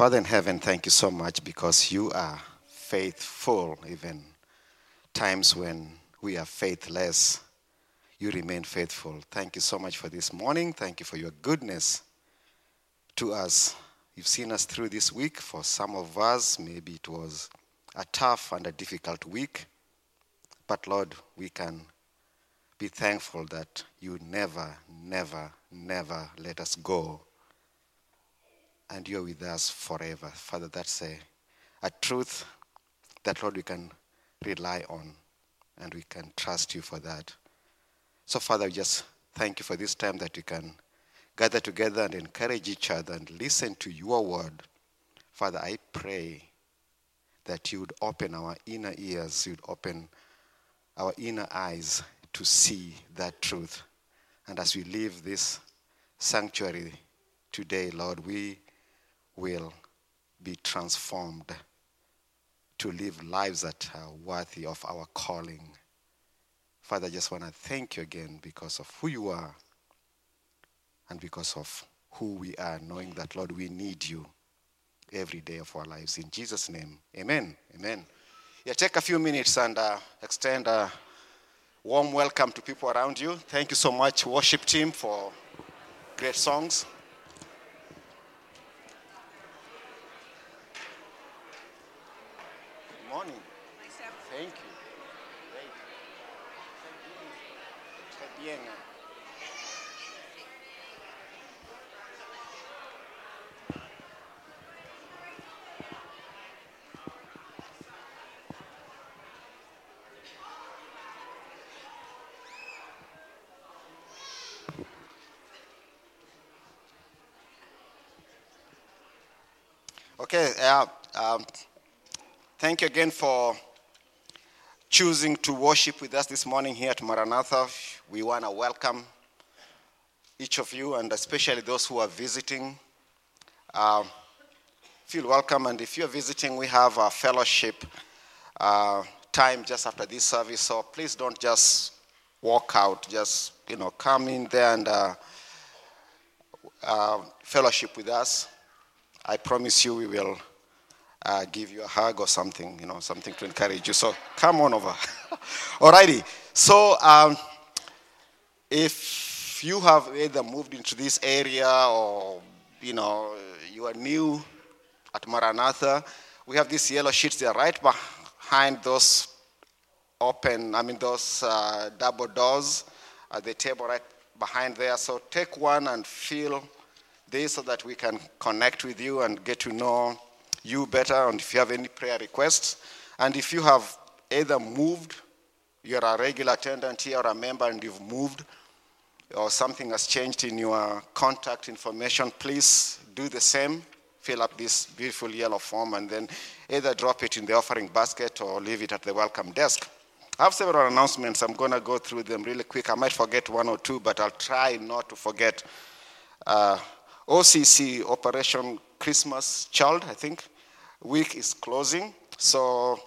Father in heaven, thank you so much because you are faithful, even times when we are faithless. You remain faithful. Thank you so much for this morning. Thank you for your goodness to us. You've seen us through this week. For some of us, maybe it was a tough and a difficult week. But Lord, we can be thankful that you never, never, never let us go. And you're with us forever. Father, that's a, a truth that, Lord, we can rely on and we can trust you for that. So, Father, we just thank you for this time that we can gather together and encourage each other and listen to your word. Father, I pray that you would open our inner ears, you'd open our inner eyes to see that truth. And as we leave this sanctuary today, Lord, we will be transformed to live lives that are worthy of our calling. Father, I just want to thank you again because of who you are and because of who we are, knowing that, Lord, we need you every day of our lives. In Jesus' name, amen. Amen. Yeah, take a few minutes and uh, extend a warm welcome to people around you. Thank you so much, worship team, for great songs. Morning. Thank you. Great. Très bien. Okay, uh, um, thank you again for choosing to worship with us this morning here at Maranatha. We want to welcome each of you and especially those who are visiting. Uh, feel welcome, and if you're visiting, we have a fellowship uh, time just after this service, so please don't just walk out, just you know, come in there and uh, uh, fellowship with us. I promise you we will uh, give you a hug or something, you know, something to encourage you. So come on over. Alrighty. So um, if you have either moved into this area or, you know, you are new at Maranatha, we have these yellow sheets. They're right behind those open, I mean, those uh, double doors at the table right behind there. So take one and fill this so that we can connect with you and get to know you better. And if you have any prayer requests, and if you have either moved, you're a regular attendant here or a member and you've moved, or something has changed in your contact information, please do the same. Fill up this beautiful yellow form and then either drop it in the offering basket or leave it at the welcome desk. I have several announcements. I'm going to go through them really quick. I might forget one or two, but I'll try not to forget. Uh, OCC, Operation Christmas Child, I think, week is closing. So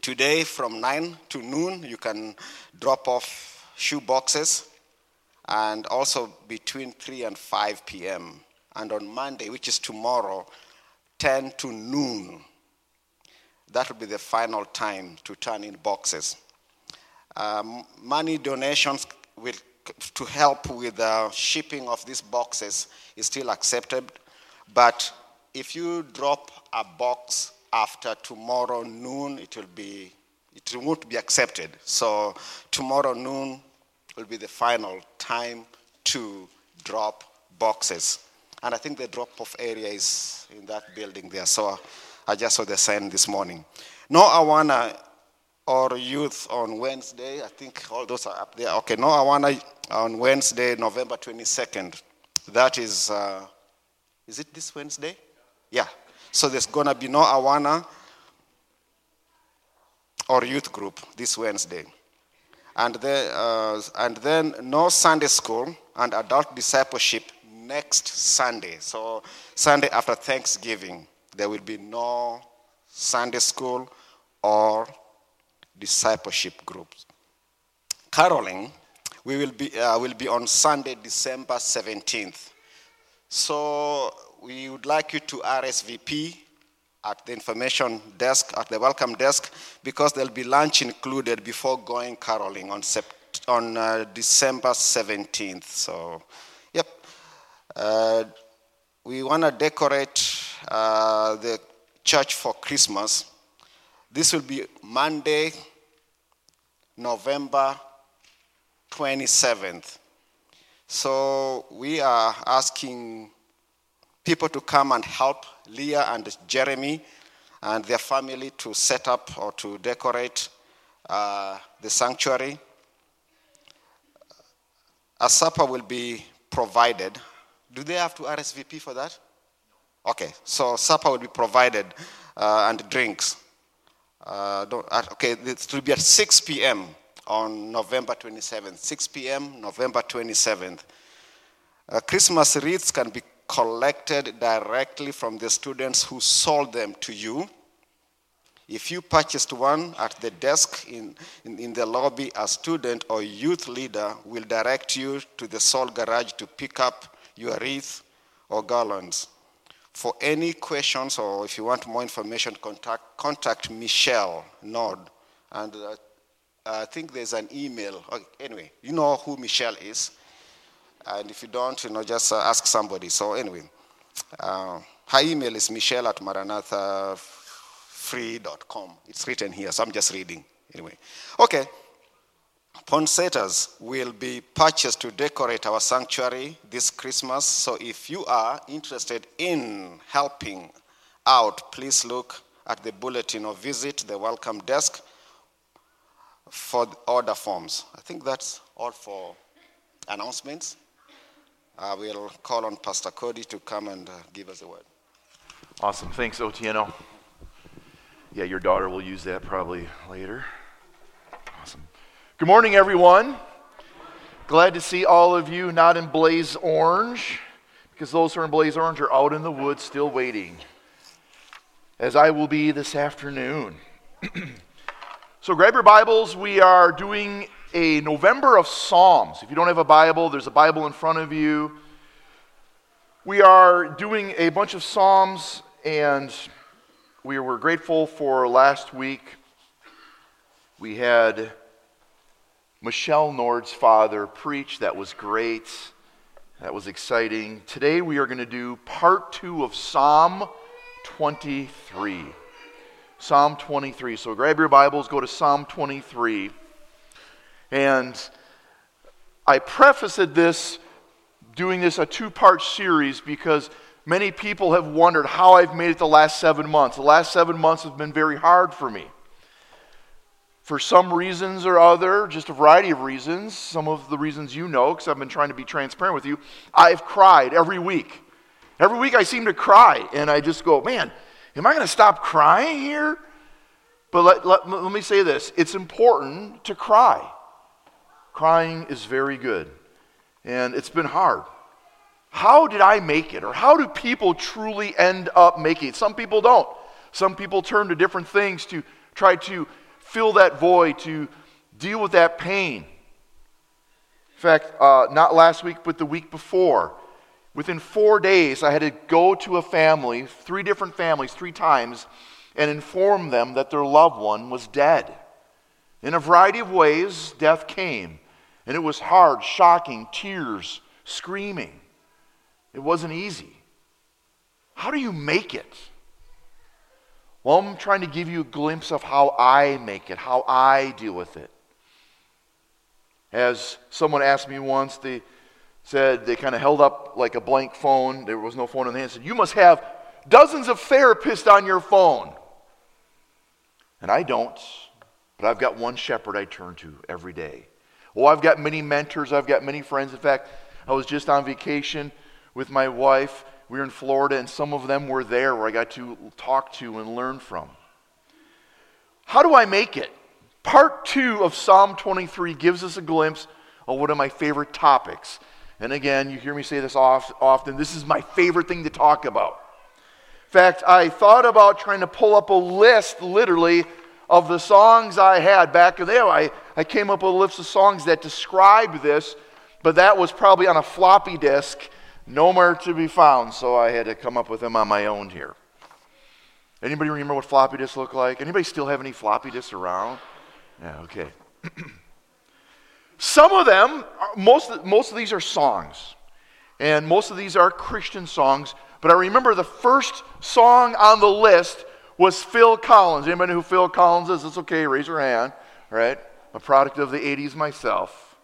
today from 9 to noon, you can drop off shoe boxes, and also between 3 and 5 p.m. And on Monday, which is tomorrow, 10 to noon, that will be the final time to turn in boxes. Um, money donations will to help with the shipping of these boxes is still accepted. But if you drop a box after tomorrow noon, it will be it won't be accepted. So tomorrow noon will be the final time to drop boxes. And I think the drop-off area is in that building there. So I just saw the sign this morning. No Awana or youth on Wednesday. I think all those are up there. Okay, no Awana on Wednesday, November 22nd. That is, uh, is it this Wednesday? Yeah. So there's going to be no Awana or youth group this Wednesday. And, then, uh, and then no Sunday school and adult discipleship next Sunday. So Sunday after Thanksgiving, there will be no Sunday school or discipleship groups. Caroling we will be, uh, will be on Sunday, December 17th. So we would like you to RSVP at the information desk, at the welcome desk, because there'll be lunch included before going caroling on, sept- on uh, December 17th. So, yep. Uh, we want to decorate uh, the church for Christmas. This will be Monday, November 27th. So we are asking people to come and help Leah and Jeremy and their family to set up or to decorate uh, the sanctuary. A supper will be provided. Do they have to RSVP for that? Okay, so supper will be provided uh, and drinks. Uh, uh okay, it will be at 6 p.m. on November 27th. 6 p.m., November 27th. Uh, Christmas wreaths can be collected directly from the students who sold them to you. If you purchased one at the desk in, in, in, the lobby, a student or youth leader will direct you to the Soul Garage to pick up your wreath or garlands. For any questions or if you want more information, contact, contact Michelle Nord. And uh, I think there's an email. Okay, anyway, you know who Michelle is. And if you don't, you know, just uh, ask somebody. So anyway, uh, her email is michelle at maranathafree.com. It's written here, so I'm just reading. Anyway, okay. Poinsettias will be purchased to decorate our sanctuary this Christmas. So if you are interested in helping out, please look at the bulletin or visit the welcome desk for order forms. I think that's all for announcements. I will call on Pastor Cody to come and uh, give us a word. Awesome. Thanks, Otieno. Yeah, your daughter will use that probably later. Awesome. Good morning, everyone. Glad to see all of you not in blaze orange, because those who are in blaze orange are out in the woods still waiting, as I will be this afternoon. so grab your Bibles. We are doing a November of Psalms. If you don't have a Bible, there's a Bible in front of you. We are doing a bunch of Psalms, and we were grateful for last week. We had Michelle Nord's father preach. That was great. That was exciting. Today we are going to do part two of Psalm 23. Psalm 23. So grab your Bibles, go to Psalm 23. And I prefaced this, doing this a two part series, because many people have wondered how I've made it the last seven months. The last seven months have been very hard for me. For some reasons or other, just a variety of reasons, some of the reasons you know, because I've been trying to be transparent with you, I've cried every week. Every week I seem to cry, and I just go, man, am I going to stop crying here? But let, let, let me say this it's important to cry. Crying is very good. And it's been hard. How did I make it? Or how do people truly end up making it? Some people don't. Some people turn to different things to try to fill that void, to deal with that pain. In fact, uh, not last week, but the week before, within four days, I had to go to a family, three different families, three times, and inform them that their loved one was dead. In a variety of ways, death came. And it was hard, shocking, tears, screaming. It wasn't easy. How do you make it? Well, I'm trying to give you a glimpse of how I make it, how I deal with it. As someone asked me once, they said they kind of held up like a blank phone. There was no phone in the hand. Said, "You must have dozens of therapists on your phone." And I don't, but I've got one shepherd I turn to every day. Well, I've got many mentors, I've got many friends. In fact, I was just on vacation with my wife. We were in Florida, and some of them were there where I got to talk to and learn from. How do I make it? Part two of Psalm 23 gives us a glimpse of one of my favorite topics. And again, you hear me say this often this is my favorite thing to talk about. In fact, I thought about trying to pull up a list, literally, of the songs I had back in there. I, I came up with a list of songs that describe this, but that was probably on a floppy disk nowhere to be found, so I had to come up with them on my own here. Anybody remember what floppy disks look like? Anybody still have any floppy disks around? Yeah, okay. Some of them, most, most of these are songs. And most of these are Christian songs. But I remember the first song on the list was Phil Collins. Anybody know who Phil Collins is? It's okay, raise your hand. Right? A product of the 80s myself.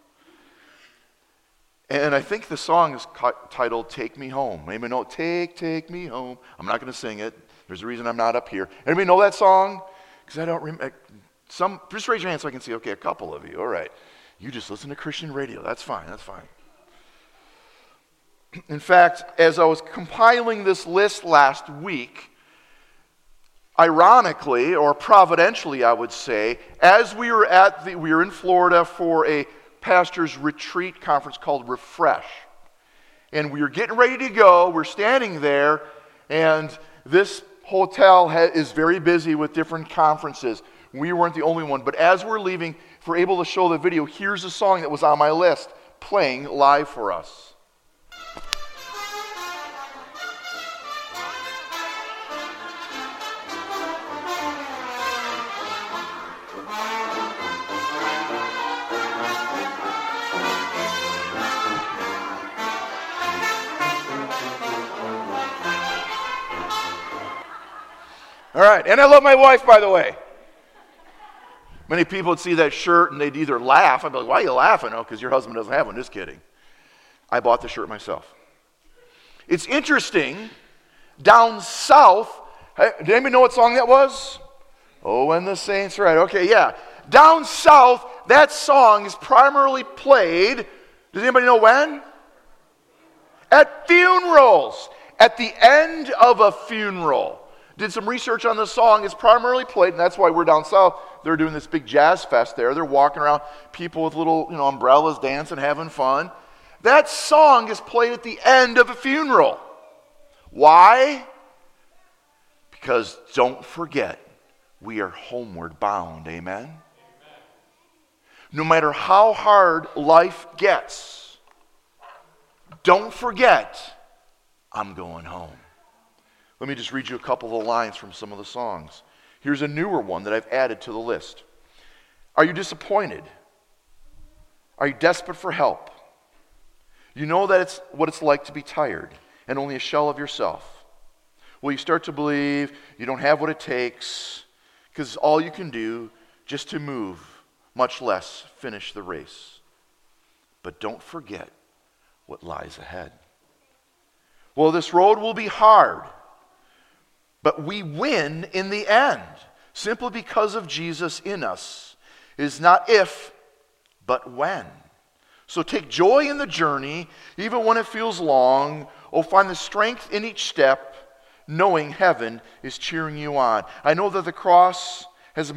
And I think the song is titled Take Me Home. Anybody know? Take, take me home. I'm not going to sing it. There's a reason I'm not up here. Anybody know that song? Because I don't remember. Some, just raise your hand so I can see. Okay, a couple of you. All right. You just listen to Christian radio. That's fine. That's fine. In fact, as I was compiling this list last week, ironically or providentially, I would say, as we were at the, we were in Florida for a pastor's retreat conference called Refresh. And we were getting ready to go. We're standing there, and this hotel ha- is very busy with different conferences. We weren't the only one. But as we're leaving, we're able to show the video, here's a song that was on my list playing live for us. All right, and I love my wife, by the way. Many people would see that shirt and they'd either laugh. I'd be like, why are you laughing? Oh, because your husband doesn't have one. Just kidding. I bought the shirt myself. It's interesting, down south, did anybody know what song that was? Oh, when the saints, right. Okay, yeah. Down south, that song is primarily played, does anybody know when? At funerals. At the end of a funeral did some research on the song. It's primarily played, and that's why we're down south. They're doing this big jazz fest there. They're walking around, people with little you know, umbrellas dancing, having fun. That song is played at the end of a funeral. Why? Because don't forget, we are homeward bound. Amen? Amen? No matter how hard life gets, don't forget, I'm going home. Let me just read you a couple of the lines from some of the songs. Here's a newer one that I've added to the list. Are you disappointed? Are you desperate for help? You know that it's what it's like to be tired and only a shell of yourself. Will you start to believe you don't have what it takes because all you can do just to move, much less finish the race. But don't forget what lies ahead. Well, this road will be hard. But we win in the end simply because of Jesus in us. It is not if, but when. So take joy in the journey, even when it feels long. Oh, find the strength in each step, knowing heaven is cheering you on. I know that the cross has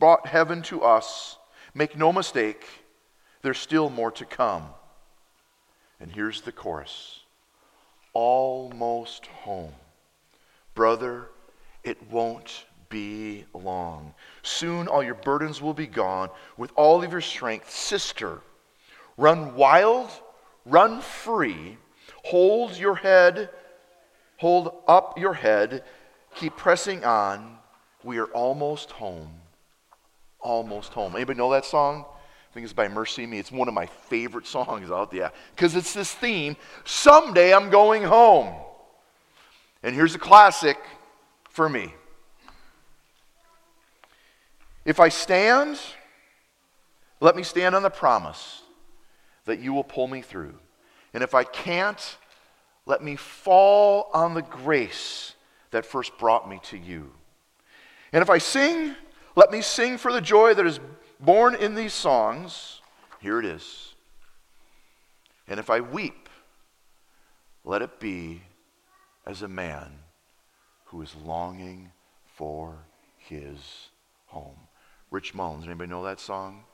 brought heaven to us. Make no mistake, there's still more to come. And here's the chorus Almost home. Brother, it won't be long. Soon all your burdens will be gone with all of your strength. Sister, run wild, run free. Hold your head, hold up your head. Keep pressing on. We are almost home. Almost home. Anybody know that song? I think it's by MercyMe. It's one of my favorite songs out there because it's this theme. Someday I'm going home. And here's a classic for me. If I stand, let me stand on the promise that you will pull me through. And if I can't, let me fall on the grace that first brought me to you. And if I sing, let me sing for the joy that is born in these songs. Here it is. And if I weep, let it be as a man who is longing for his home. Rich Mullins, anybody know that song?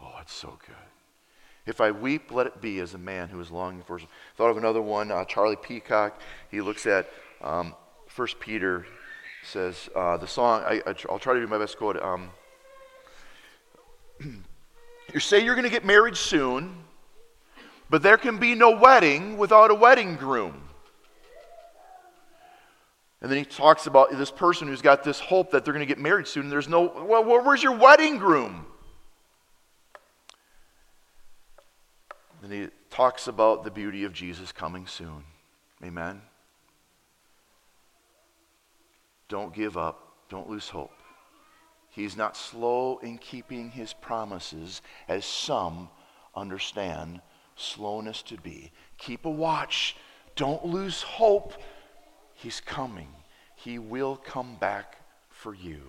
Oh, it's so good. If I weep, let it be as a man who is longing for. His... Thought of another one, uh, Charlie Peacock. He looks at um, 1 Peter, says uh, the song. I, will try to do my best quote. Um, you say you're going to get married soon. But there can be no wedding without a wedding groom. And then he talks about this person who's got this hope that they're going to get married soon. And there's no, well, where's your wedding groom? Then he talks about the beauty of Jesus coming soon. Amen. Don't give up. Don't lose hope. He's not slow in keeping his promises, as some understand slowness to be. Keep a watch. Don't lose hope. He's coming. He will come back for you.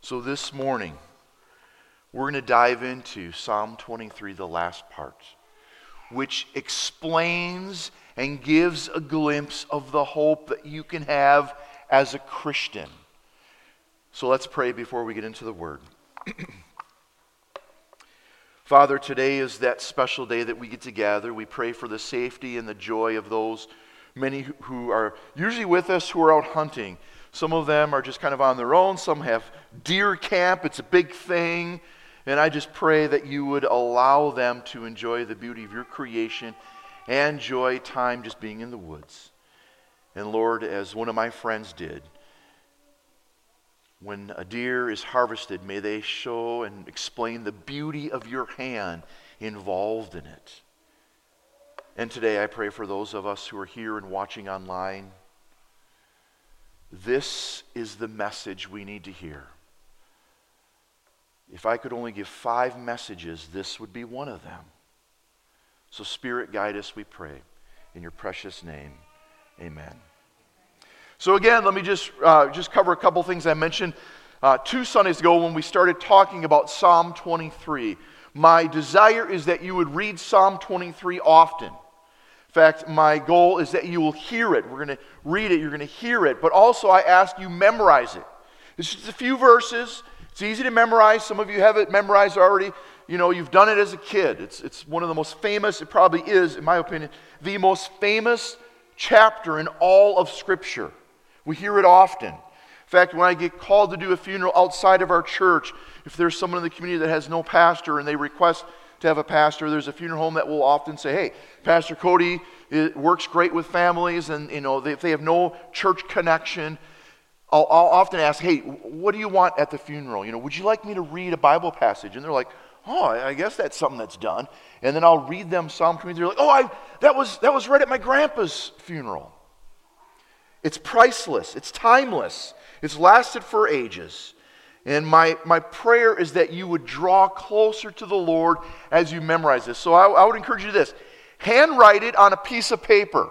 So this morning, we're going to dive into Psalm 23, the last part, which explains and gives a glimpse of the hope that you can have as a Christian. So let's pray before we get into the word. Father, today is that special day that we get to gather. We pray for the safety and the joy of those many who are usually with us who are out hunting. Some of them are just kind of on their own, some have deer camp, it's a big thing. And I just pray that you would allow them to enjoy the beauty of your creation and enjoy time just being in the woods. And Lord, as one of my friends did, when a deer is harvested, may they show and explain the beauty of your hand involved in it. And today I pray for those of us who are here and watching online. This is the message we need to hear. If I could only give five messages, this would be one of them. So, Spirit, guide us, we pray. In your precious name, amen. So, again, let me just, uh, just cover a couple things I mentioned uh, two Sundays ago when we started talking about Psalm 23. My desire is that you would read Psalm 23 often. In fact, my goal is that you will hear it. We're going to read it, you're going to hear it, but also I ask you memorize it. It's just a few verses. It's easy to memorize. Some of you have it memorized already. You know, you've done it as a kid. It's, it's one of the most famous, it probably is, in my opinion, the most famous chapter in all of Scripture. We hear it often. In fact, when I get called to do a funeral outside of our church, if there's someone in the community that has no pastor and they request to have a pastor, there's a funeral home that will often say, hey, Pastor Cody works great with families, and you know, if they have no church connection, I'll, I'll, often ask, hey, what do you want at the funeral? You know, would you like me to read a Bible passage? And they're like, oh, I guess that's something that's done. And then I'll read them Psalm 23. They're like, oh, I, that, was, that was read at my grandpa's funeral. It's priceless, it's timeless, it's lasted for ages. And my, my prayer is that you would draw closer to the Lord as you memorize this. So I, I would encourage you to this handwrite it on a piece of paper.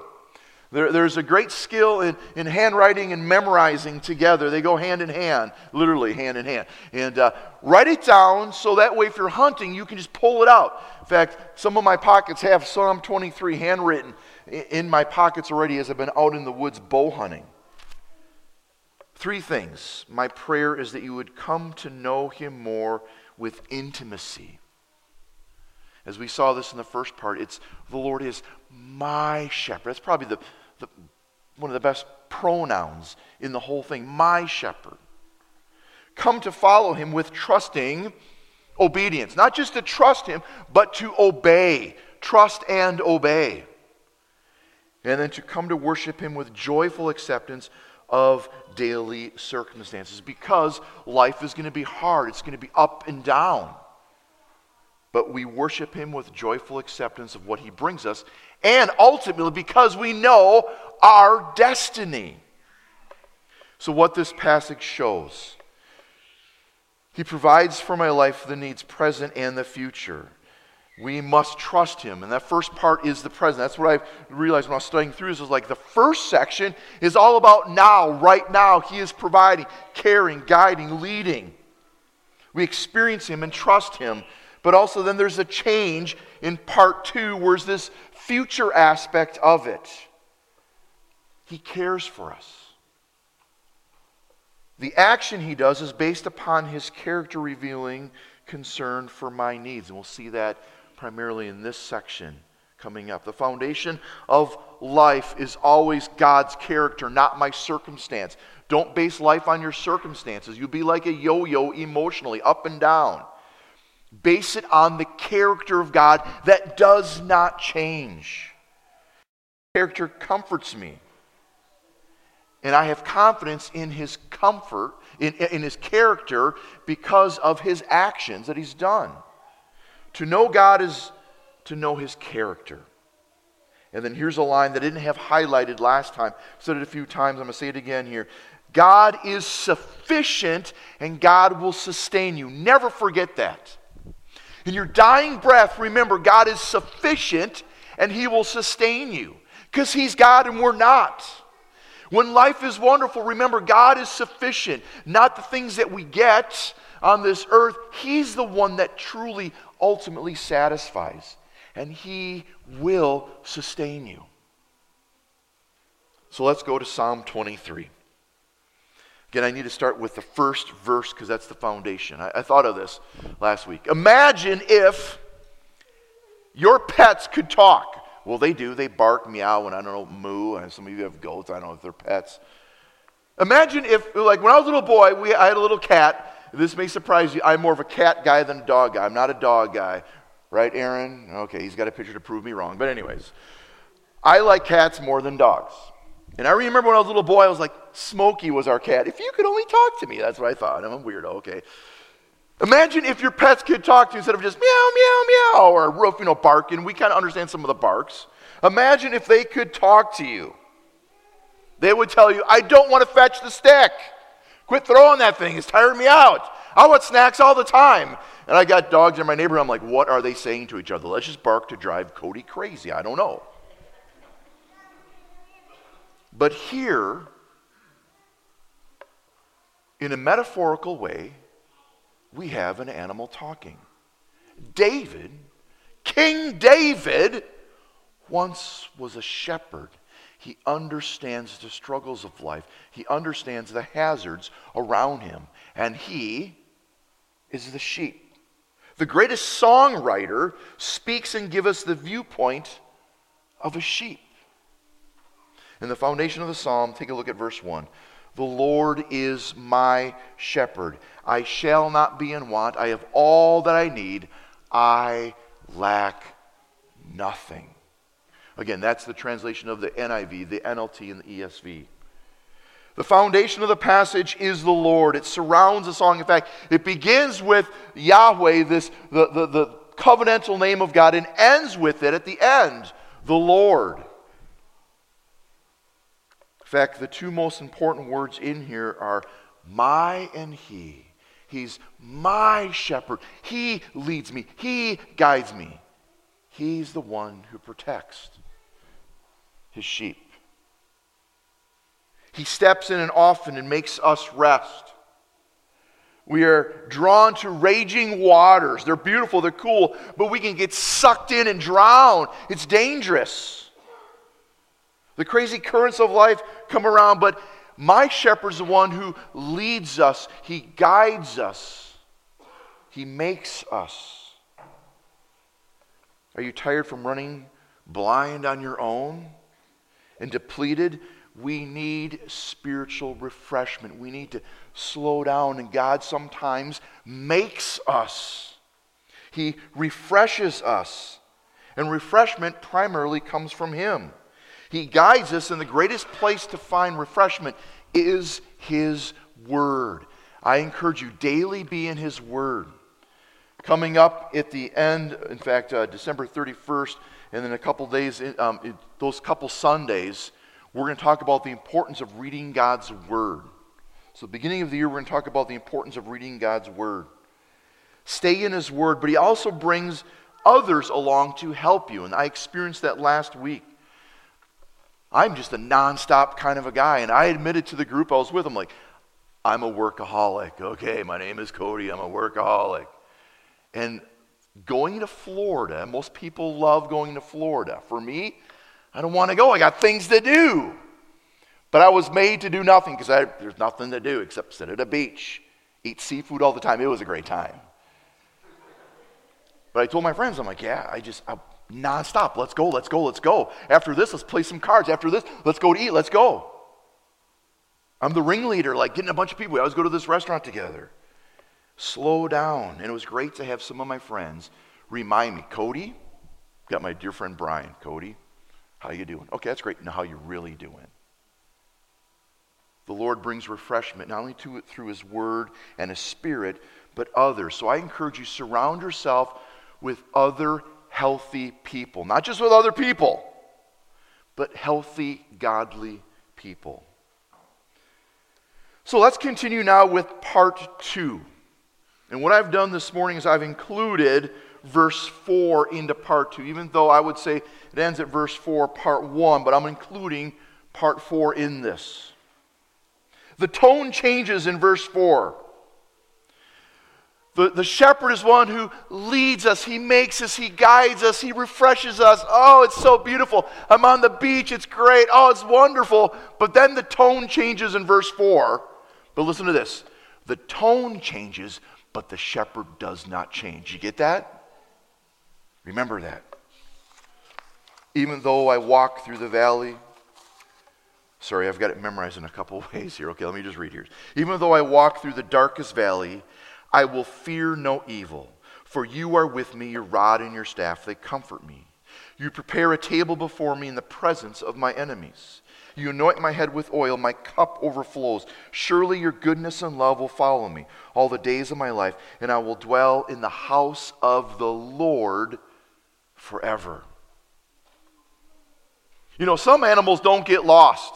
There, there's a great skill in, in handwriting and memorizing together. They go hand in hand, literally hand in hand. And uh, write it down so that way, if you're hunting, you can just pull it out. In fact, some of my pockets have Psalm 23 handwritten in my pockets already as I've been out in the woods bow hunting. Three things. My prayer is that you would come to know Him more with intimacy. As we saw this in the first part, it's the Lord is my shepherd. That's probably the, the, one of the best pronouns in the whole thing my shepherd. Come to follow him with trusting obedience. Not just to trust him, but to obey. Trust and obey. And then to come to worship him with joyful acceptance of daily circumstances because life is going to be hard, it's going to be up and down. But we worship him with joyful acceptance of what he brings us and ultimately because we know our destiny. So, what this passage shows, he provides for my life the needs present and the future. We must trust him. And that first part is the present. That's what I realized when I was studying through this. Is like the first section is all about now, right now. He is providing, caring, guiding, leading. We experience him and trust him. But also, then there's a change in part two, where's this future aspect of it. He cares for us. The action he does is based upon his character revealing concern for my needs. And we'll see that primarily in this section coming up. The foundation of life is always God's character, not my circumstance. Don't base life on your circumstances. You'll be like a yo yo emotionally, up and down. Base it on the character of God that does not change. Character comforts me. And I have confidence in his comfort, in, in his character, because of his actions that he's done. To know God is to know his character. And then here's a line that I didn't have highlighted last time. I said it a few times. I'm going to say it again here. God is sufficient and God will sustain you. Never forget that. In your dying breath, remember God is sufficient and He will sustain you because He's God and we're not. When life is wonderful, remember God is sufficient, not the things that we get on this earth. He's the one that truly, ultimately satisfies, and He will sustain you. So let's go to Psalm 23. Again, I need to start with the first verse because that's the foundation. I, I, thought of this last week. Imagine if your pets could talk. Well, they do. They bark, meow, and I don't know, moo. And some of you have goats. I don't know if they're pets. Imagine if, like, when I was a little boy, we, I had a little cat. This may surprise you. I'm more of a cat guy than a dog guy. I'm not a dog guy. Right, Aaron? Okay, he's got a picture to prove me wrong. But, anyways, I like cats more than dogs. And I remember when I was a little boy, I was like, Smokey was our cat. If you could only talk to me, that's what I thought. I'm a weirdo, okay. Imagine if your pets could talk to you instead of just meow, meow, meow, or roof, you know, barking. We kind of understand some of the barks. Imagine if they could talk to you. They would tell you, I don't want to fetch the stick. Quit throwing that thing. It's tiring me out. I want snacks all the time. And I got dogs in my neighborhood. I'm like, what are they saying to each other? Let's just bark to drive Cody crazy. I don't know. But here, in a metaphorical way, we have an animal talking. David, King David, once was a shepherd. He understands the struggles of life, he understands the hazards around him, and he is the sheep. The greatest songwriter speaks and gives us the viewpoint of a sheep. In the foundation of the psalm, take a look at verse 1. The Lord is my shepherd. I shall not be in want. I have all that I need. I lack nothing. Again, that's the translation of the NIV, the NLT, and the ESV. The foundation of the passage is the Lord. It surrounds the song. In fact, it begins with Yahweh, this the, the, the covenantal name of God, and ends with it at the end, the Lord. In fact, the two most important words in here are my and he. He's my shepherd. He leads me, he guides me. He's the one who protects his sheep. He steps in and often and makes us rest. We are drawn to raging waters. They're beautiful, they're cool, but we can get sucked in and drown. It's dangerous. The crazy currents of life come around, but my shepherd's the one who leads us, he guides us, he makes us. Are you tired from running blind on your own and depleted? We need spiritual refreshment. We need to slow down, and God sometimes makes us. He refreshes us. And refreshment primarily comes from Him. He guides us, and the greatest place to find refreshment is His Word. I encourage you, daily be in His Word. Coming up at the end, in fact, uh, December 31st, and then a couple days, um, those couple Sundays, we're going to talk about the importance of reading God's Word. So, beginning of the year, we're going to talk about the importance of reading God's Word. Stay in His Word, but He also brings others along to help you. And I experienced that last week. I'm just a nonstop kind of a guy. And I admitted to the group I was with, I'm like, I'm a workaholic. Okay, my name is Cody. I'm a workaholic. And going to Florida, most people love going to Florida. For me, I don't want to go. I got things to do. But I was made to do nothing because there's nothing to do except sit at a beach, eat seafood all the time. It was a great time. But I told my friends, I'm like, yeah, I just, I, nonstop. Let's go, let's go, let's go. After this, let's play some cards. After this, let's go to eat, let's go. I'm the ringleader, like getting a bunch of people. We always go to this restaurant together. Slow down. And it was great to have some of my friends remind me, Cody, got my dear friend Brian. Cody, how you doing? Okay, that's great. Now how you really doing? The Lord brings refreshment not only to it through his word and his spirit, but others. So I encourage you surround yourself with other healthy people, not just with other people, but healthy, godly people. So let's continue now with part two. And what I've done this morning is I've included verse 4 into part 2, even though I would say it ends at verse 4, part 1, but I'm including part 4 in this. The tone changes in verse 4. The, the shepherd is one who leads us, he makes us, he guides us, he refreshes us. Oh, it's so beautiful. I'm on the beach, it's great. Oh, it's wonderful. But then the tone changes in verse 4. But listen to this the tone changes, but the shepherd does not change. You get that? Remember that. Even though I walk through the valley, sorry, I've got it memorized in a couple ways here. Okay, let me just read here. Even though I walk through the darkest valley, I will fear no evil, for you are with me, your rod and your staff, they comfort me. You prepare a table before me in the presence of my enemies. You anoint my head with oil, my cup overflows. Surely your goodness and love will follow me all the days of my life, and I will dwell in the house of the Lord forever. You know, some animals don't get lost,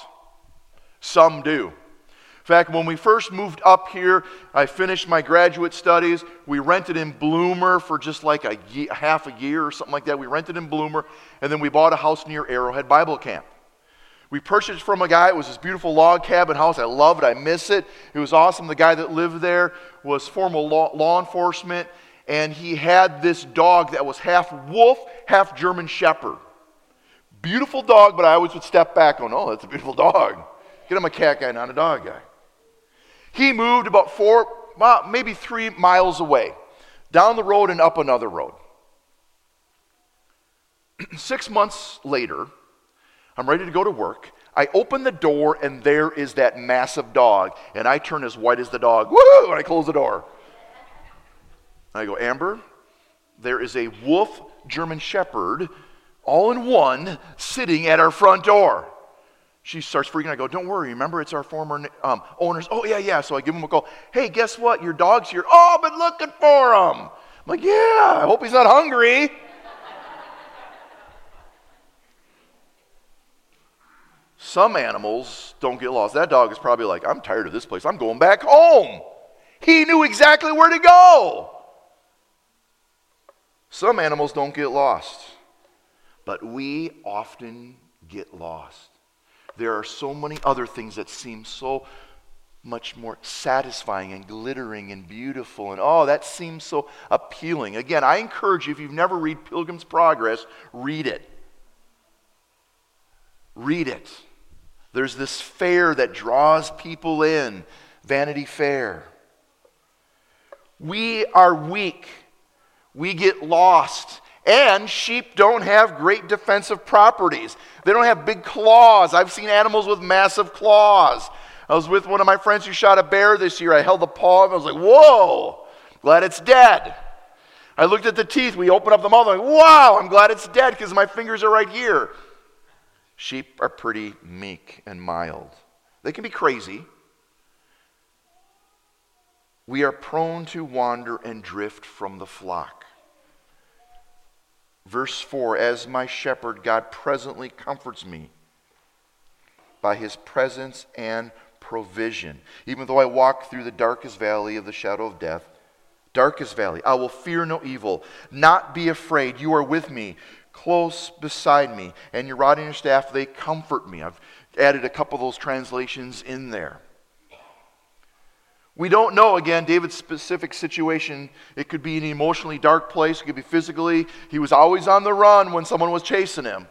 some do. In fact, when we first moved up here, I finished my graduate studies. We rented in Bloomer for just like a year, half a year or something like that. We rented in Bloomer, and then we bought a house near Arrowhead Bible Camp. We purchased from a guy. It was this beautiful log cabin house. I love it. I miss it. It was awesome. The guy that lived there was former law, law enforcement, and he had this dog that was half wolf, half German shepherd. Beautiful dog, but I always would step back going, oh, that's a beautiful dog. Get him a cat guy, not a dog guy. He moved about four, maybe three miles away, down the road and up another road. Six months later, I'm ready to go to work. I open the door, and there is that massive dog, and I turn as white as the dog. Woo! And I close the door. I go, Amber, there is a wolf German shepherd all in one sitting at our front door. She starts freaking. I go, don't worry, remember it's our former um, owners. Oh, yeah, yeah. So I give him a call. Hey, guess what? Your dog's here. Oh, I've been looking for him. I'm like, yeah, I hope he's not hungry. Some animals don't get lost. That dog is probably like, I'm tired of this place. I'm going back home. He knew exactly where to go. Some animals don't get lost, but we often get lost. There are so many other things that seem so much more satisfying and glittering and beautiful. And oh, that seems so appealing. Again, I encourage you, if you've never read Pilgrim's Progress, read it. Read it. There's this fair that draws people in, Vanity Fair. We are weak we get lost. And sheep don't have great defensive properties. They don't have big claws. I've seen animals with massive claws. I was with one of my friends who shot a bear this year. I held the paw and I was like, whoa, glad it's dead. I looked at the teeth. We opened up the mouth. I'm like, wow, I'm glad it's dead because my fingers are right here. Sheep are pretty meek and mild. They can be crazy. We are prone to wander and drift from the flock. Verse 4 As my shepherd, God presently comforts me by his presence and provision. Even though I walk through the darkest valley of the shadow of death, darkest valley, I will fear no evil, not be afraid. You are with me, close beside me, and your rod and your staff, they comfort me. I've added a couple of those translations in there. We don't know, again, David's specific situation. It could be an emotionally dark place, it could be physically. He was always on the run when someone was chasing him.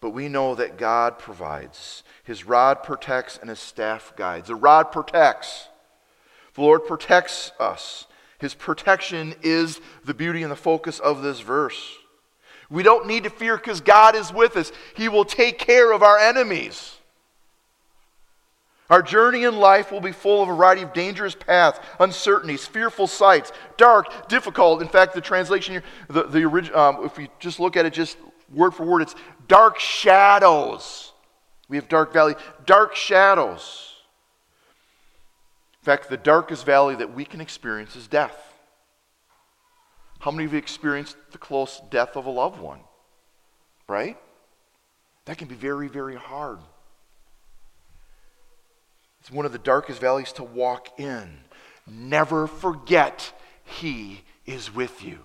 But we know that God provides. His rod protects and his staff guides. The rod protects. The Lord protects us. His protection is the beauty and the focus of this verse. We don't need to fear because God is with us. He will take care of our enemies. Our journey in life will be full of a variety of dangerous paths, uncertainties, fearful sights, dark, difficult. In fact, the translation here, the, the orig- um, if we just look at it just word for word, it's dark shadows. We have dark valley, dark shadows. Fact, the darkest valley that we can experience is death. How many of you experienced the close death of a loved one? Right? That can be very, very hard. It's one of the darkest valleys to walk in. Never forget He is with you.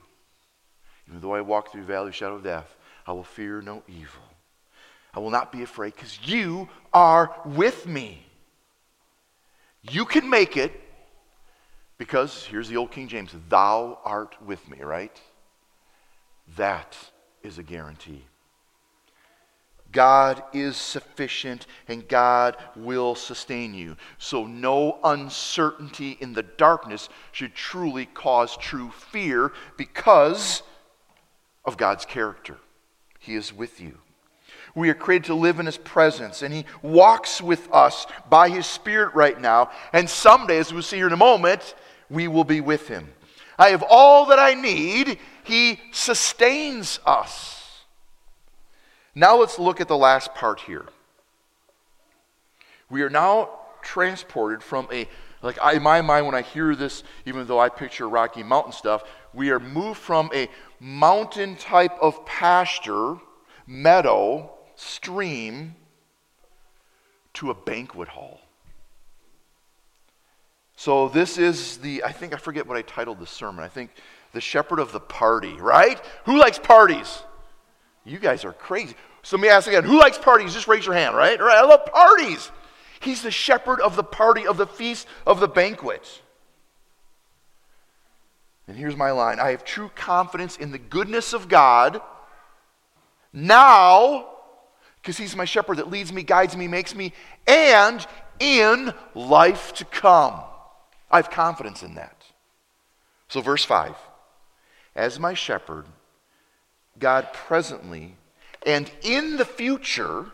Even though I walk through the valley of shadow of death, I will fear no evil. I will not be afraid because you are with me. You can make it because, here's the old King James, thou art with me, right? That is a guarantee. God is sufficient and God will sustain you. So, no uncertainty in the darkness should truly cause true fear because of God's character. He is with you. We are created to live in His presence, and He walks with us by His Spirit right now. And someday, as we'll see here in a moment, we will be with Him. I have all that I need. He sustains us. Now let's look at the last part here. We are now transported from a, like in my mind, when I hear this, even though I picture Rocky Mountain stuff, we are moved from a mountain type of pasture, meadow, stream, to a banquet hall. So this is the, I think I forget what I titled the sermon. I think the shepherd of the party, right? Who likes parties? You guys are crazy. So let me ask again who likes parties? Just raise your hand, right? All right, I love parties. He's the shepherd of the party, of the feast, of the banquet. And here's my line I have true confidence in the goodness of God now, because He's my shepherd that leads me, guides me, makes me, and in life to come. I have confidence in that. So, verse 5 As my shepherd, God presently and in the future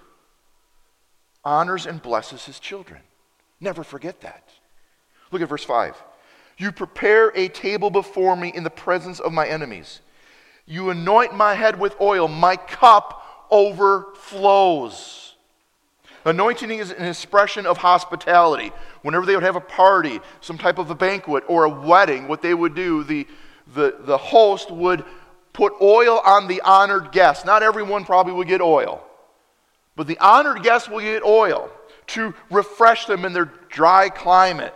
honors and blesses his children. Never forget that. Look at verse 5. You prepare a table before me in the presence of my enemies. You anoint my head with oil, my cup overflows. Anointing is an expression of hospitality. Whenever they would have a party, some type of a banquet, or a wedding, what they would do, the, the, the host would put oil on the honored guest. Not everyone probably would get oil, but the honored guest will get oil to refresh them in their dry climate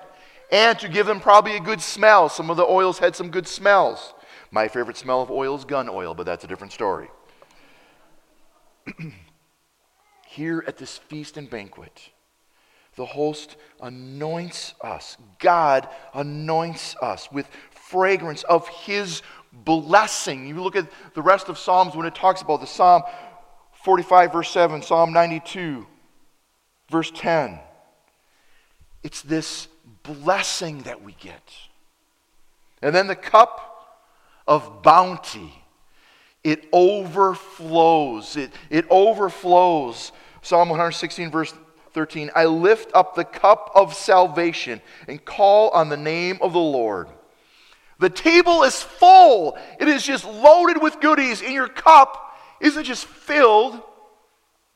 and to give them probably a good smell. Some of the oils had some good smells. My favorite smell of oil is gun oil, but that's a different story. Here at this feast and banquet, the host anoints us. God anoints us with fragrance of his blessing. You look at the rest of Psalms when it talks about the Psalm 45, verse 7, Psalm 92, verse 10. It's this blessing that we get. And then the cup of bounty, it overflows. It, it overflows. Psalm 116, verse 13 I lift up the cup of salvation and call on the name of the Lord. The table is full. It is just loaded with goodies, and your cup isn't just filled,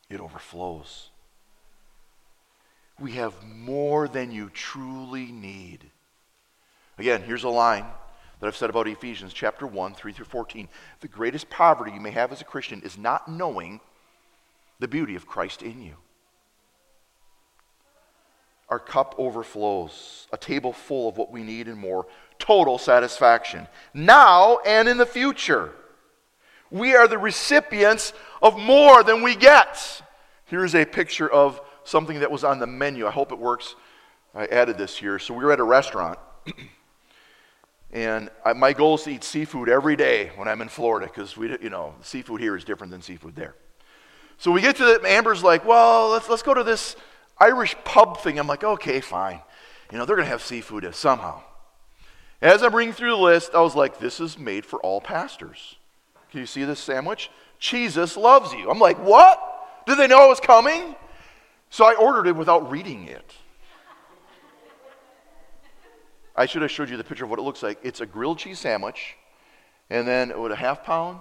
it overflows. We have more than you truly need. Again, here's a line that I've said about Ephesians chapter 1, 3 through 14. The greatest poverty you may have as a Christian is not knowing the beauty of Christ in you. Our cup overflows, a table full of what we need and more total satisfaction, now and in the future. We are the recipients of more than we get. Here's a picture of something that was on the menu. I hope it works. I added this here. So we were at a restaurant, and I, my goal is to eat seafood every day when I'm in Florida because we, you know, seafood here is different than seafood there. So we get to the, Amber's like, well, let's, let's go to this Irish pub thing. I'm like, okay, fine. You know, they're going to have seafood somehow. As I'm reading through the list, I was like, this is made for all pastors. Can you see this sandwich? Jesus loves you. I'm like, what? Did they know I was coming? So I ordered it without reading it. I should have showed you the picture of what it looks like. It's a grilled cheese sandwich, and then with a half pound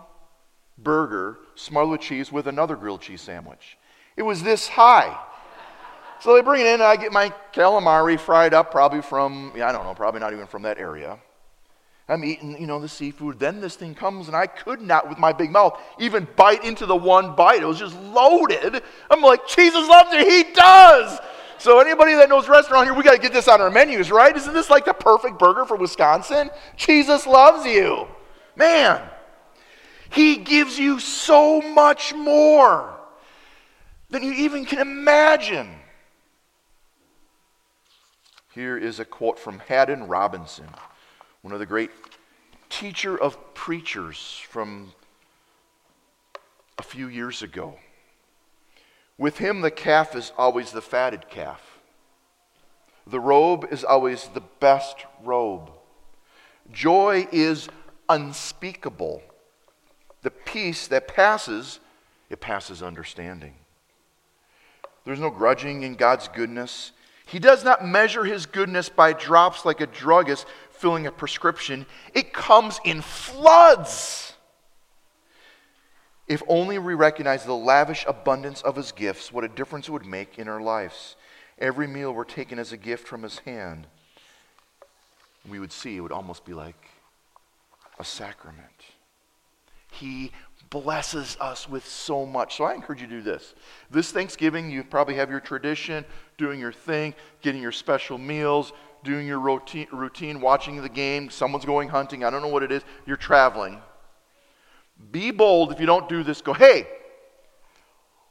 burger smothered with cheese with another grilled cheese sandwich. It was this high. So they bring it in, and I get my calamari fried up, probably from, yeah, I don't know, probably not even from that area. I'm eating, you know, the seafood. Then this thing comes, and I could not, with my big mouth, even bite into the one bite. It was just loaded. I'm like, Jesus loves you. He does. So anybody that knows restaurant here, we got to get this on our menus, right? Isn't this like the perfect burger for Wisconsin? Jesus loves you. Man, he gives you so much more than you even can imagine. Here is a quote from Haddon Robinson, one of the great teacher of preachers from a few years ago. With him, the calf is always the fatted calf. The robe is always the best robe. Joy is unspeakable. The peace that passes, it passes understanding. There's no grudging in God's goodness. He does not measure his goodness by drops like a druggist filling a prescription, it comes in floods. If only we recognize the lavish abundance of his gifts, what a difference it would make in our lives. Every meal were taken as a gift from his hand. We would see it would almost be like a sacrament. He blesses us with so much. So I encourage you to do this. This Thanksgiving, you probably have your tradition, doing your thing, getting your special meals, doing your routine, routine watching the game. Someone's going hunting. I don't know what it is. You're traveling. Be bold if you don't do this. Go, hey,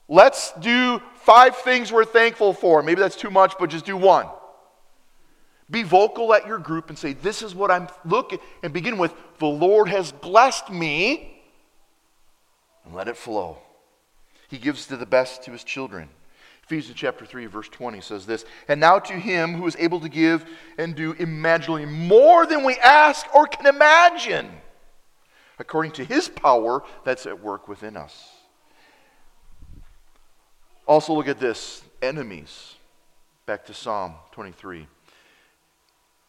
let's do five things we're thankful for. Maybe that's too much, but just do one. Be vocal at your group and say, This is what I'm looking, and begin with, The Lord has blessed me, and let it flow. He gives to the best to his children. Ephesians chapter 3, verse 20 says this And now to him who is able to give and do immeasurably more than we ask or can imagine according to his power that's at work within us. Also, look at this enemies. Back to Psalm 23.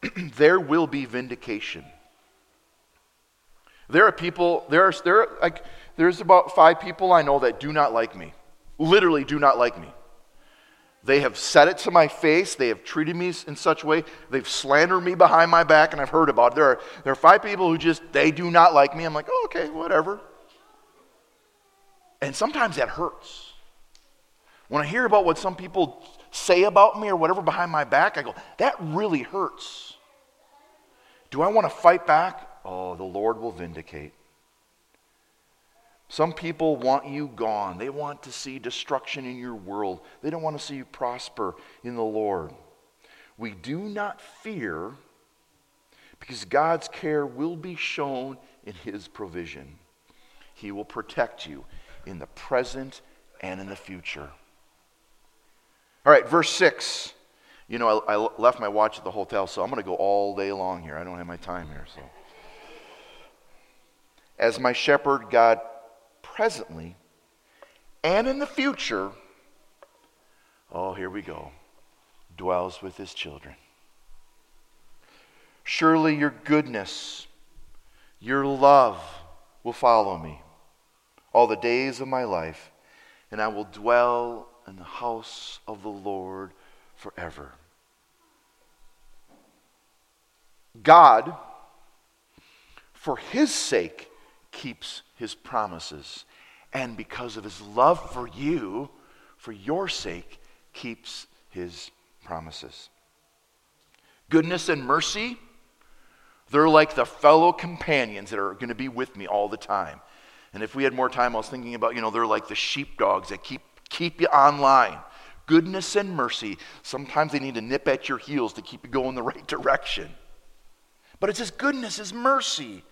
there will be vindication. There are people, there are, there are, like, there's about five people I know that do not like me. Literally do not like me. They have said it to my face. They have treated me in such a way. They've slandered me behind my back, and I've heard about it. There are, there are five people who just, they do not like me. I'm like, oh, okay, whatever. And sometimes that hurts. When I hear about what some people say about me or whatever behind my back, I go, that really hurts. Do I want to fight back? Oh, the Lord will vindicate. Some people want you gone. They want to see destruction in your world. They don't want to see you prosper in the Lord. We do not fear because God's care will be shown in His provision. He will protect you in the present and in the future. All right, verse 6. You know, I, I left my watch at the hotel, so I'm going to go all day long here. I don't have my time here, so. As my shepherd, God presently and in the future, oh, here we go, dwells with his children. Surely your goodness, your love will follow me all the days of my life, and I will dwell in the house of the Lord forever. God, for his sake, keeps his promises. And because of his love for you, for your sake, keeps his promises. Goodness and mercy, they're like the fellow companions that are going to be with me all the time. And if we had more time, I was thinking about, you know, they're like the sheepdogs that keep, keep you online. Goodness and mercy, sometimes they need to nip at your heels to keep you going the right direction. But it's His goodness, His mercy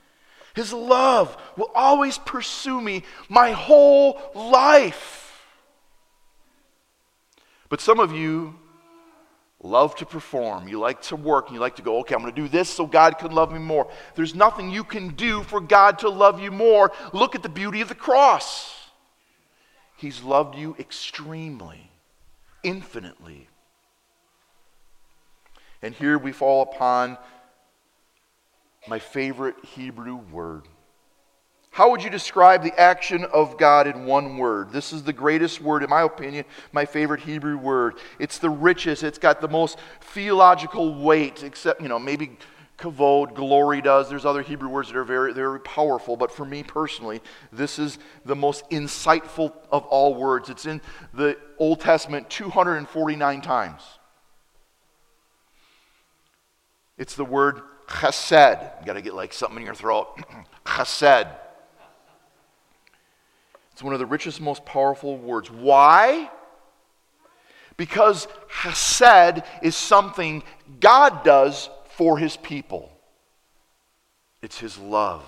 his love will always pursue me my whole life. But some of you love to perform. You like to work and you like to go, okay, I'm going to do this so God can love me more. There's nothing you can do for God to love you more. Look at the beauty of the cross. He's loved you extremely, infinitely. And here we fall upon my favorite Hebrew word. How would you describe the action of God in one word? This is the greatest word, in my opinion, my favorite Hebrew word. It's the richest, it's got the most theological weight, except, you know, maybe kavod, glory does. There's other Hebrew words that are very, very powerful, but for me personally, this is the most insightful of all words. It's in the Old Testament 249 times. It's the word chesed. You got to get like something in your throat. chesed. It's one of the richest, most powerful words. Why? Because chesed is something God does for his people, it's his love.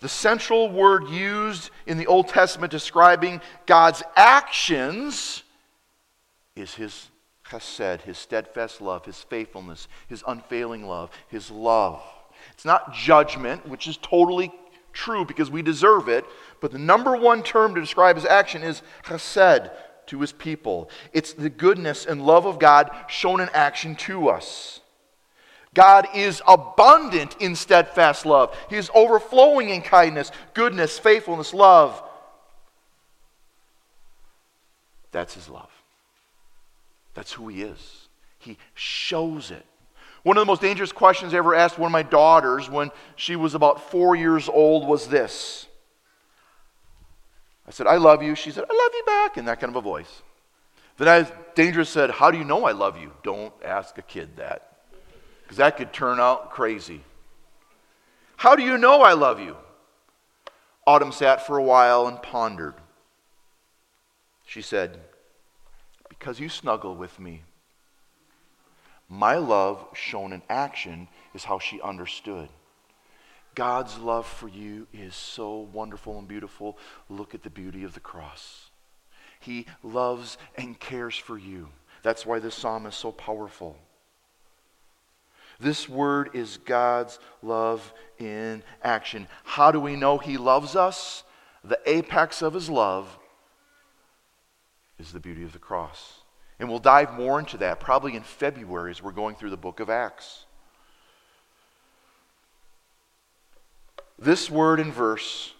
The central word used in the Old Testament describing God's actions is his chesed, his steadfast love, his faithfulness, his unfailing love, his love. It's not judgment, which is totally true because we deserve it, but the number one term to describe his action is chesed to his people. It's the goodness and love of God shown in action to us. God is abundant in steadfast love. He is overflowing in kindness, goodness, faithfulness, love. That's his love. That's who he is. He shows it. One of the most dangerous questions I ever asked one of my daughters when she was about four years old was this. I said, I love you. She said, I love you back, in that kind of a voice. Then I, dangerous said, How do you know I love you? Don't ask a kid that, because that could turn out crazy. How do you know I love you? Autumn sat for a while and pondered. She said, Because you snuggle with me. My love shown in action is how she understood. God's love for you is so wonderful and beautiful. Look at the beauty of the cross. He loves and cares for you. That's why this psalm is so powerful. This word is God's love in action. How do we know He loves us? The apex of His love is the beauty of the cross. And we'll dive more into that probably in February as we're going through the book of Acts. This word and verse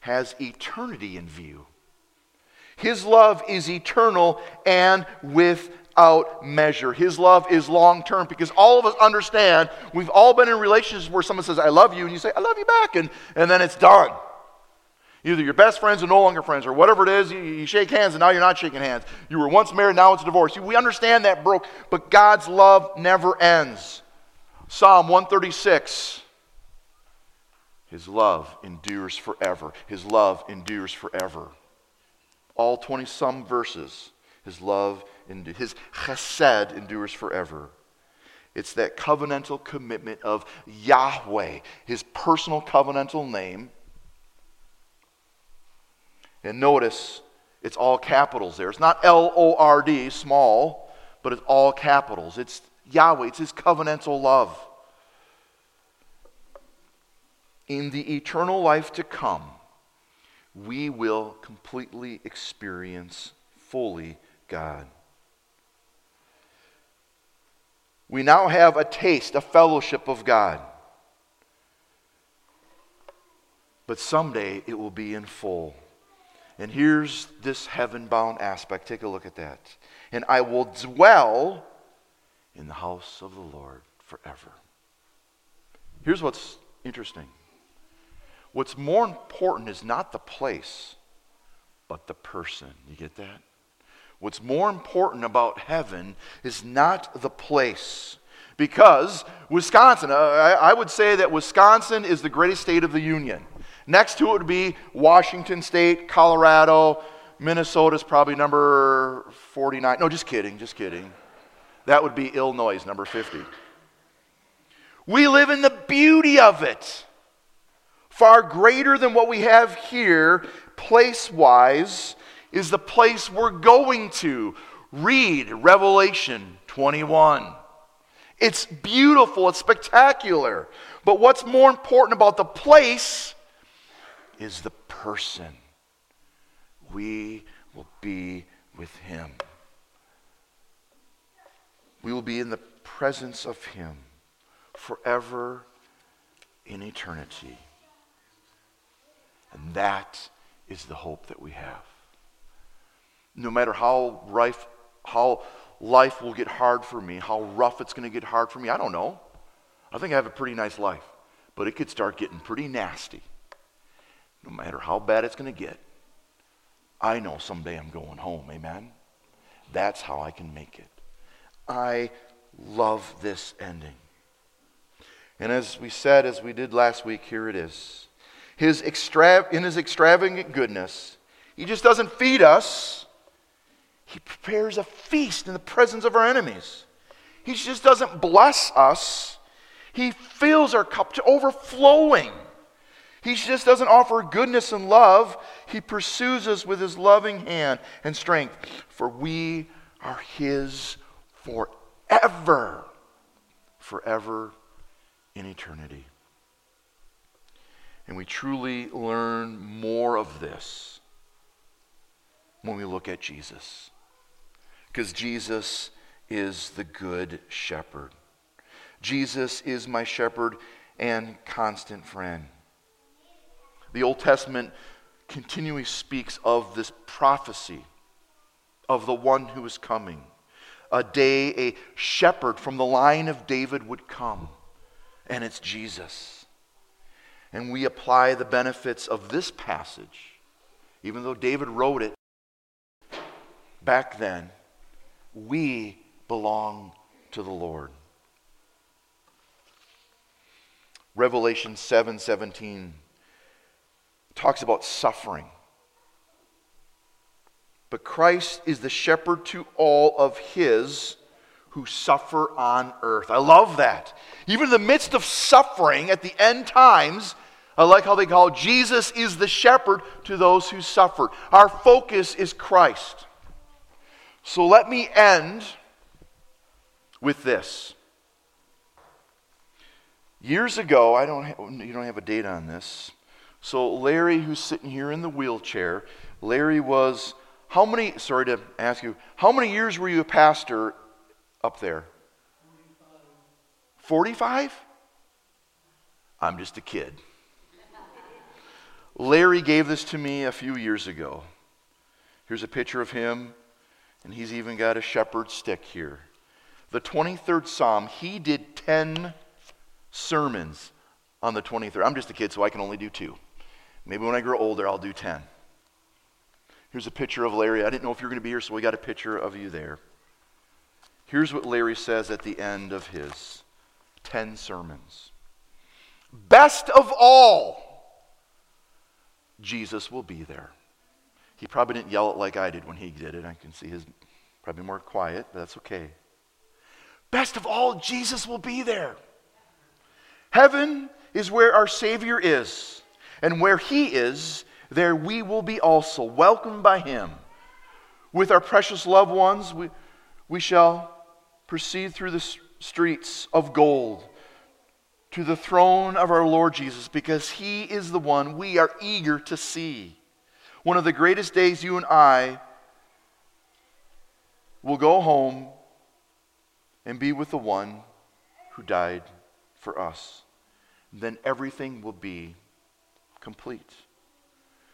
has eternity in view. His love is eternal and without measure. His love is long term because all of us understand we've all been in relationships where someone says, I love you, and you say, I love you back, and, and then it's done. Either your best friends are no longer friends, or whatever it is, you, you, shake hands and now you're not shaking hands. You were once married, now it's a divorce. We understand that broke, but God's love never ends. Psalm 136 His love endures forever. His love endures forever. All 20 some verses, His love, His chesed endures forever. It's that covenantal commitment of Yahweh, His personal covenantal name and notice it's all capitals there. It's not L O R D, small, but it's all capitals. It's Yahweh, it's His covenantal love. In the eternal life to come, we will completely experience fully God. We now have a taste, a fellowship of God. But someday it will be in full. And here's this heaven bound aspect. Take a look at that. And I will dwell in the house of the Lord forever. Here's what's interesting what's more important is not the place, but the person. You get that? What's more important about heaven is not the place. Because Wisconsin, I would say that Wisconsin is the greatest state of the Union. Next to it would be Washington State, Colorado, Minnesota's probably number 49. No, just kidding, just kidding. That would be Illinois, number 50. We live in the beauty of it. Far greater than what we have here, place wise, is the place we're going to. Read Revelation 21. It's beautiful, it's spectacular. But what's more important about the place is the person. We will be with him. We will be in the presence of him forever in eternity. And that is the hope that we have. No matter how rife, how life will get hard for me, how rough it's going to get hard for me, I don't know. I think I have a pretty nice life, but it could start getting pretty nasty. No matter how bad it's going to get, I know someday I'm going home. Amen? That's how I can make it. I love this ending. And as we said, as we did last week, here it is. His extra- in his extravagant goodness, he just doesn't feed us, he prepares a feast in the presence of our enemies. He just doesn't bless us, he fills our cup to overflowing. He just doesn't offer goodness and love. He pursues us with his loving hand and strength, for we are his forever, forever in eternity. And we truly learn more of this when we look at Jesus. Because Jesus is the good shepherd. Jesus is my shepherd and constant friend. The Old Testament continually speaks of this prophecy of the one who is coming. A day a shepherd from the line of David would come, and it's Jesus. And we apply the benefits of this passage, even though David wrote it back then, we belong to the Lord. Revelation 7 17 talks about suffering. But Christ is the shepherd to all of his who suffer on earth. I love that. Even in the midst of suffering at the end times, I like how they call Jesus is the shepherd to those who suffer. Our focus is Christ. So let me end with this. Years ago, I don't ha- you don't have a date on this. So Larry, who's sitting here in the wheelchair, Larry was how many? Sorry to ask you, how many years were you a pastor up there? Forty-five. I'm just a kid. Larry gave this to me a few years ago. Here's a picture of him, and he's even got a shepherd's stick here. The 23rd Psalm, he did 10 sermons on the 23rd. I'm just a kid, so I can only do two. Maybe when I grow older, I'll do 10. Here's a picture of Larry. I didn't know if you were going to be here, so we got a picture of you there. Here's what Larry says at the end of his 10 sermons Best of all, Jesus will be there. He probably didn't yell it like I did when he did it. I can see his probably more quiet, but that's okay. Best of all, Jesus will be there. Heaven is where our Savior is, and where He is, there we will be also, welcomed by Him. With our precious loved ones, we, we shall proceed through the streets of gold to the throne of our Lord Jesus because He is the one we are eager to see. One of the greatest days you and I will go home and be with the one who died for us. Then everything will be complete.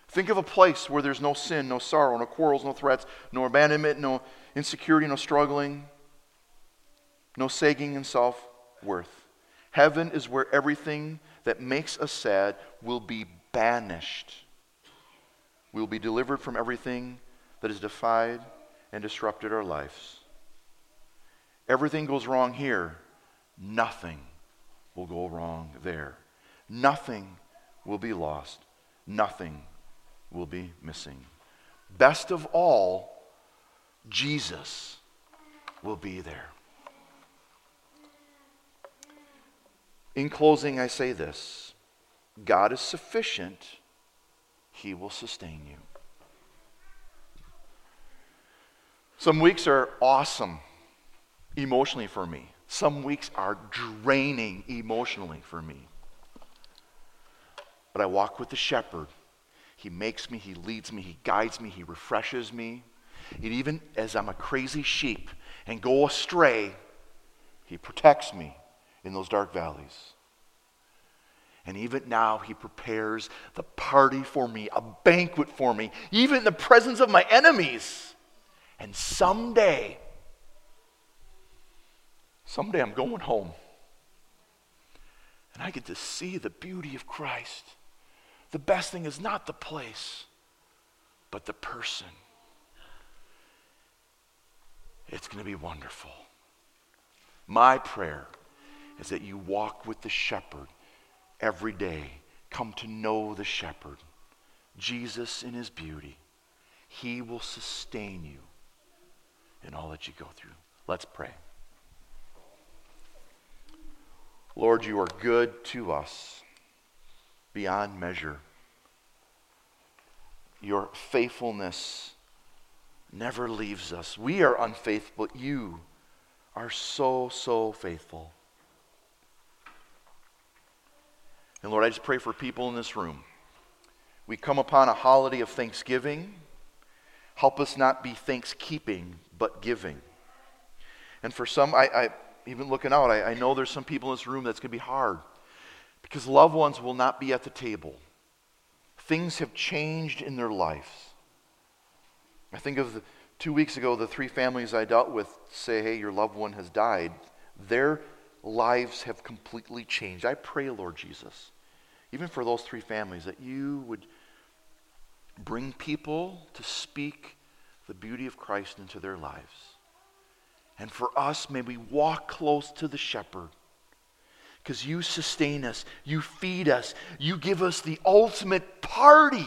Think of a place where there's no sin, no sorrow, no quarrels, no threats, no abandonment, no insecurity, no struggling, no sagging in self worth. Heaven is where everything that makes us sad will be banished. We will be delivered from everything that has defied and disrupted our lives. Everything goes wrong here, nothing will go wrong there. Nothing will be lost. Nothing will be missing. Best of all, Jesus will be there. In closing, I say this God is sufficient, He will sustain you. Some weeks are awesome emotionally for me, some weeks are draining emotionally for me. But I walk with the shepherd. He makes me, he leads me, he guides me, he refreshes me. And even as I'm a crazy sheep and go astray, he protects me in those dark valleys. And even now, he prepares the party for me, a banquet for me, even in the presence of my enemies. And someday, someday I'm going home. And I get to see the beauty of Christ. The best thing is not the place, but the person. It's going to be wonderful. My prayer is that you walk with the shepherd every day, come to know the shepherd, Jesus in his beauty. He will sustain you in all that you go through. Let's pray. Lord, you are good to us beyond measure. Your faithfulness never leaves us. We are unfaithful, but you are so, so faithful. And Lord, I just pray for people in this room. We come upon a holiday of thanksgiving. Help us not be thankskeeping, but giving. And for some, I, I even looking out, I, I know there's some people in this room that's going to be hard because loved ones will not be at the table. Things have changed in their lives. I think of the, two weeks ago, the three families I dealt with say, hey, your loved one has died. Their lives have completely changed. I pray, Lord Jesus, even for those three families, that you would bring people to speak the beauty of Christ into their lives. And for us, may we walk close to the shepherd because you sustain us, you feed us, you give us the ultimate party.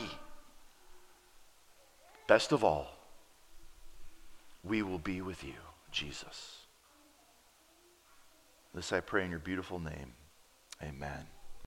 Best of all, we will be with you, Jesus. This I pray in your beautiful name. Amen.